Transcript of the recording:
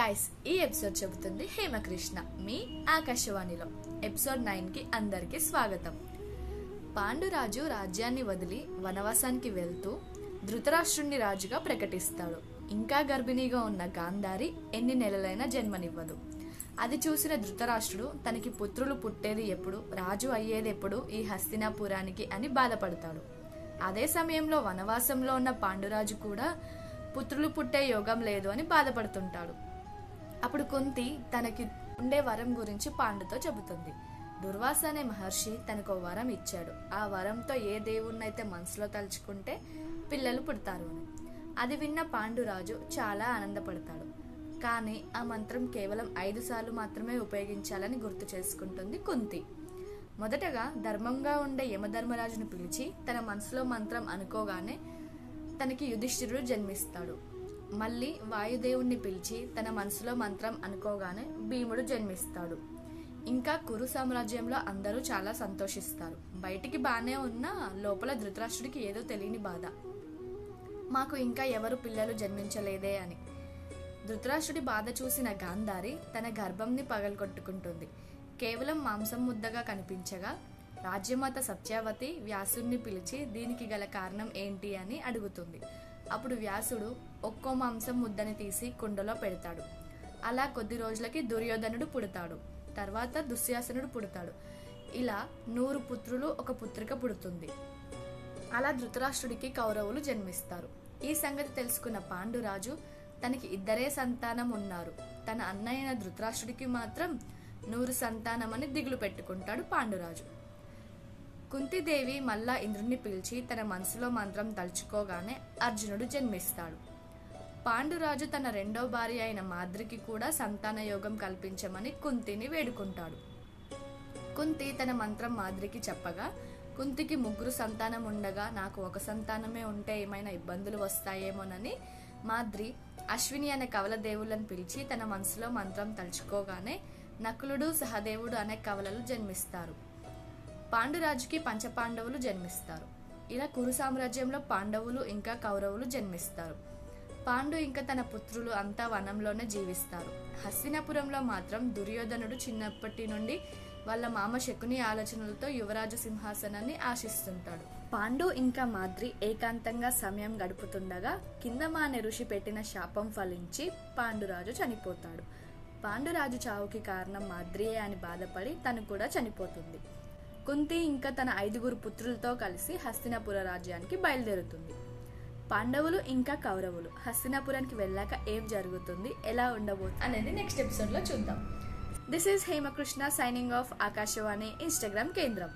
Guys ఈ episode చెబుతుంది హేమకృష్ణ మీ ఆకాశవాణిలో. ఎపిసోడ్ నైన్కి అందరికీ అందరికి స్వాగతం. పాండురాజు రాజ్యాన్ని వదిలి వనవాసానికి వెళ్తూ ధృతరాష్ట్రుణ్ణి రాజుగా ప్రకటిస్తాడు. ఇంకా గర్భిణీగా ఉన్న గాంధారి ఎన్ని నెలలైనా జన్మనివ్వదు. అది చూసిన ధృతరాష్ట్రుడు తనకి పుత్రులు పుట్టేది ఎప్పుడు రాజు అయ్యేది ఎప్పుడు ఈ హస్తినాపురానికి అని బాధపడతాడు. అదే సమయంలో వనవాసంలో ఉన్న పాండురాజు కూడా పుత్రులు పుట్టే యోగం లేదు అని బాధపడుతుంటాడు. అప్పుడు కుంతి తనకి ఉండే వరం గురించి పాండుతో చెబుతుంది. దుర్వాస అనే మహర్షి తనకు వరం ఇచ్చాడు. ఆ వరంతో ఏ దేవుణ్ణైతే మనసులో తలుచుకుంటే పిల్లలు పుడతారు అని. అది విన్న పాండురాజు చాలా ఆనందపడతాడు. కానీ ఆ మంత్రం కేవలం ఐదు సార్లు మాత్రమే ఉపయోగించాలని గుర్తు చేసుకుంటుంది కుంతి. మొదటగా ధర్మంగా ఉండే యమధర్మరాజును పిలిచి తన మనసులో మంత్రం అనుకోగానే తనకి యుధిష్ఠిరుడు జన్మిస్తాడు. మళ్ళీ వాయుదేవుణ్ణి పిలిచి తన మనసులో మంత్రం అనుకోగానే భీముడు జన్మిస్తాడు. ఇంకా కురు సామ్రాజ్యంలో అందరూ చాలా సంతోషిస్తారు. బయటికి బానే ఉన్నా లోపల ధృతరాష్ట్రుడికి ఏదో తెలియని బాధ. మాకు ఇంకా ఎవరు పిల్లలు జన్మించలేదే అని. ధృతరాష్ట్రుడి బాధ చూసిన గాంధారి తన గర్భంని పగలగొట్టుకుంటుంది. కేవలం మాంసం ముద్దగా కనిపించగా రాజ్యమాత సత్యావతి వ్యాసుణ్ణి పిలిచి దీనికి గల కారణం ఏంటి అని అడుగుతుంది. అప్పుడు వ్యాసుడు ఒక్కో మాంసం ముద్దని తీసి కుండలో పెడతాడు. అలా కొద్ది రోజులకి దుర్యోధనుడు పుడతాడు. తర్వాత దుశ్యాసనుడు పుడతాడు. ఇలా నూరు పుత్రులు ఒక పుత్రిక పుడుతుంది. అలా ధృతరాష్ట్రుడికి కౌరవులు జన్మిస్తారు. ఈ సంగతి తెలుసుకున్న పాండురాజు తనకి ఇద్దరే సంతానం ఉన్నారు తన అన్నయ్యన ధృతరాష్ట్రుడికి మాత్రం నూరు సంతానం అని దిగులు పెట్టుకుంటాడు పాండురాజు. కుంతిదేవి మళ్ళా ఇంద్రుణ్ణి పిలిచి తన మనసులో మంత్రం తలుచుకోగానే అర్జునుడు జన్మిస్తాడు. పాండురాజు తన రెండో భార్య అయిన మాద్రికి కూడా సంతాన యోగం కల్పించమని కుంతిని వేడుకుంటాడు. కుంతి తన మంత్రం మాద్రికి చెప్పగా కుంతికి ముగ్గురు సంతానం ఉండగా నాకు ఒక సంతానమే ఉంటే ఏమైనా ఇబ్బందులు వస్తాయేమోనని మాద్రి అశ్విని అనే కవల దేవుళ్ళని పిలిచి తన మనసులో మంత్రం తలుచుకోగానే నకులుడు సహదేవుడు అనే కవలలు జన్మిస్తారు. పాండురాజుకి పంచపాండవులు జన్మిస్తారు. ఇలా కురు సామ్రాజ్యంలో పాండవులు ఇంకా కౌరవులు జన్మిస్తారు. పాండు ఇంకా తన పుత్రులు అంతా వనంలోనే జీవిస్తారు. హస్తినాపురంలో మాత్రం దుర్యోధనుడు చిన్నప్పటి నుండి వాళ్ళ మామ శకుని ఆలోచనలతో యువరాజు సింహాసనాన్ని ఆశిస్తుంటాడు. పాండు ఇంకా మాద్రి ఏకాంతంగా సమయం గడుపుతుండగా కింద మానే ఋషి పెట్టిన శాపం ఫలించి పాండురాజు చనిపోతాడు. పాండురాజు చావుకి కారణం మాద్రియే అని బాధపడి తను కూడా చనిపోతుంది. కుంతి ఇంకా తన ఐదుగురు పుత్రులతో కలిసి హస్తినాపుర రాజ్యానికి బయలుదేరుతుంది. పాండవులు ఇంకా కౌరవులు. హస్తినాపురానికి వెళ్ళాక ఏం జరుగుతుంది ఎలా ఉండబోతుంది అనేది నెక్స్ట్ ఎపిసోడ్లో చూద్దాం. This is Hemakrishna signing off Akashvani Instagram కేంద్రం.